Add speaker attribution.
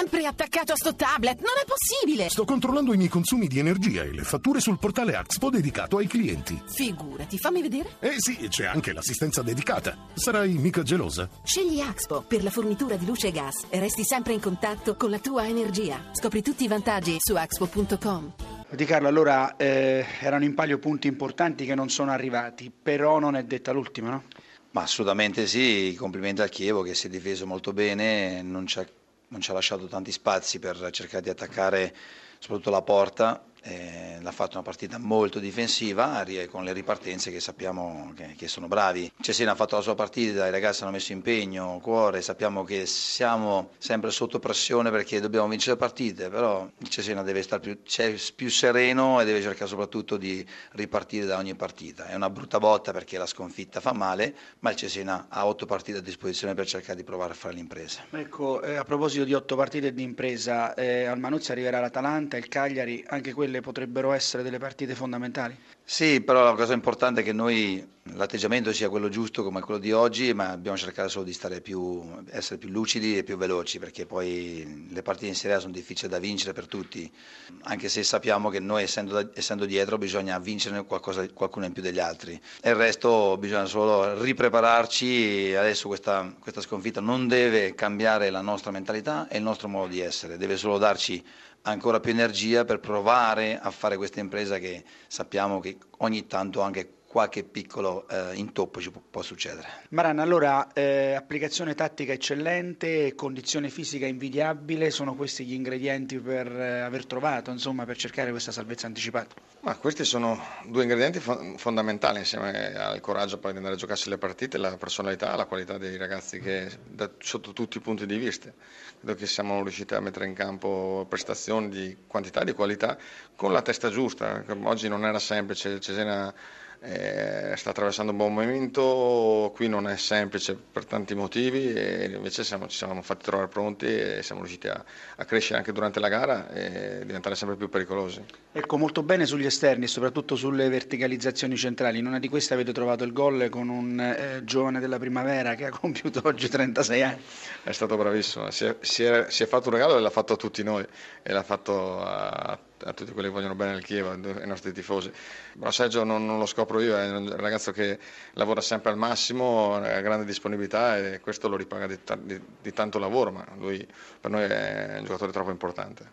Speaker 1: sempre attaccato a sto tablet, non è possibile!
Speaker 2: Sto controllando i miei consumi di energia e le fatture sul portale Axpo dedicato ai clienti.
Speaker 1: Figurati, fammi vedere.
Speaker 2: Eh sì, c'è anche l'assistenza dedicata. Sarai mica gelosa?
Speaker 1: Scegli Axpo per la fornitura di luce e gas e resti sempre in contatto con la tua energia. Scopri tutti i vantaggi su axpo.com.
Speaker 3: Di Carlo, allora eh, erano in palio punti importanti che non sono arrivati, però non è detta l'ultima, no?
Speaker 4: Ma assolutamente sì, complimenti al Chievo che si è difeso molto bene, non ci ha, non ci ha lasciato tanti spazi per cercare di attaccare soprattutto la porta eh, l'ha fatto una partita molto difensiva con le ripartenze che sappiamo che, che, sono bravi. Cesena ha fatto la sua partita, i ragazzi hanno messo impegno, cuore, sappiamo che siamo sempre sotto pressione perché dobbiamo vincere partite, però il Cesena deve stare più, più sereno e deve cercare soprattutto di ripartire da ogni partita. È una brutta botta perché la sconfitta fa male, ma il Cesena ha otto partite a disposizione per cercare di provare a fare l'impresa.
Speaker 3: Ecco, eh, a proposito di otto partite di impresa, eh, al Manuzzi arriverà l'Atalanta, il Cagliari, anche quelle potrebbero essere delle partite fondamentali?
Speaker 4: Sì, però la cosa importante è che noi l'atteggiamento sia quello giusto come quello di oggi, ma dobbiamo cercare solo di più, essere più lucidi e più veloci, perché poi le partite in Serie A sono difficili da vincere per tutti, anche se sappiamo che noi essendo, essendo dietro bisogna vincere qualcosa, qualcuno in più degli altri. E il resto bisogna solo riprepararci, adesso questa, questa sconfitta non deve cambiare la nostra mentalità e il nostro modo di essere, deve solo darci ancora più energia per provare a fare questa impresa che sappiamo che ogni tanto anche qualche piccolo eh, intoppo ci può, può succedere.
Speaker 3: Maran, allora eh, applicazione tattica eccellente, condizione fisica invidiabile, sono questi gli ingredienti per eh, aver trovato, insomma, per cercare questa salvezza anticipata?
Speaker 5: Ma questi sono due ingredienti fo- fondamentali insieme al coraggio poi di andare a giocarsi le partite, la personalità, la qualità dei ragazzi che da, sotto tutti i punti di vista. Credo che siamo riusciti a mettere in campo prestazioni di quantità e di qualità con la testa giusta, oggi non era semplice, Cesena eh, sta attraversando un buon momento, qui non è semplice per tanti motivi e invece siamo, ci siamo fatti trovare pronti e siamo riusciti a, a, crescere anche durante la gara e diventare sempre più pericolosi.
Speaker 3: Ecco, molto bene sugli esterni, soprattutto sulle verticalizzazioni centrali. In una di queste avete trovato il gol con un eh, giovane della primavera che ha compiuto oggi 36 anni.
Speaker 5: È stato bravissimo, si è, si è, si è fatto un regalo e l'ha fatto a tutti noi e l'ha fatto a a tutti quelli che vogliono bene il Chievo, ai nostri tifosi. Ma Sergio non, non, lo scopro io, è un ragazzo che lavora sempre al massimo, ha grande disponibilità e questo lo ripaga di, di, di tanto lavoro, ma lui per noi è un giocatore troppo importante.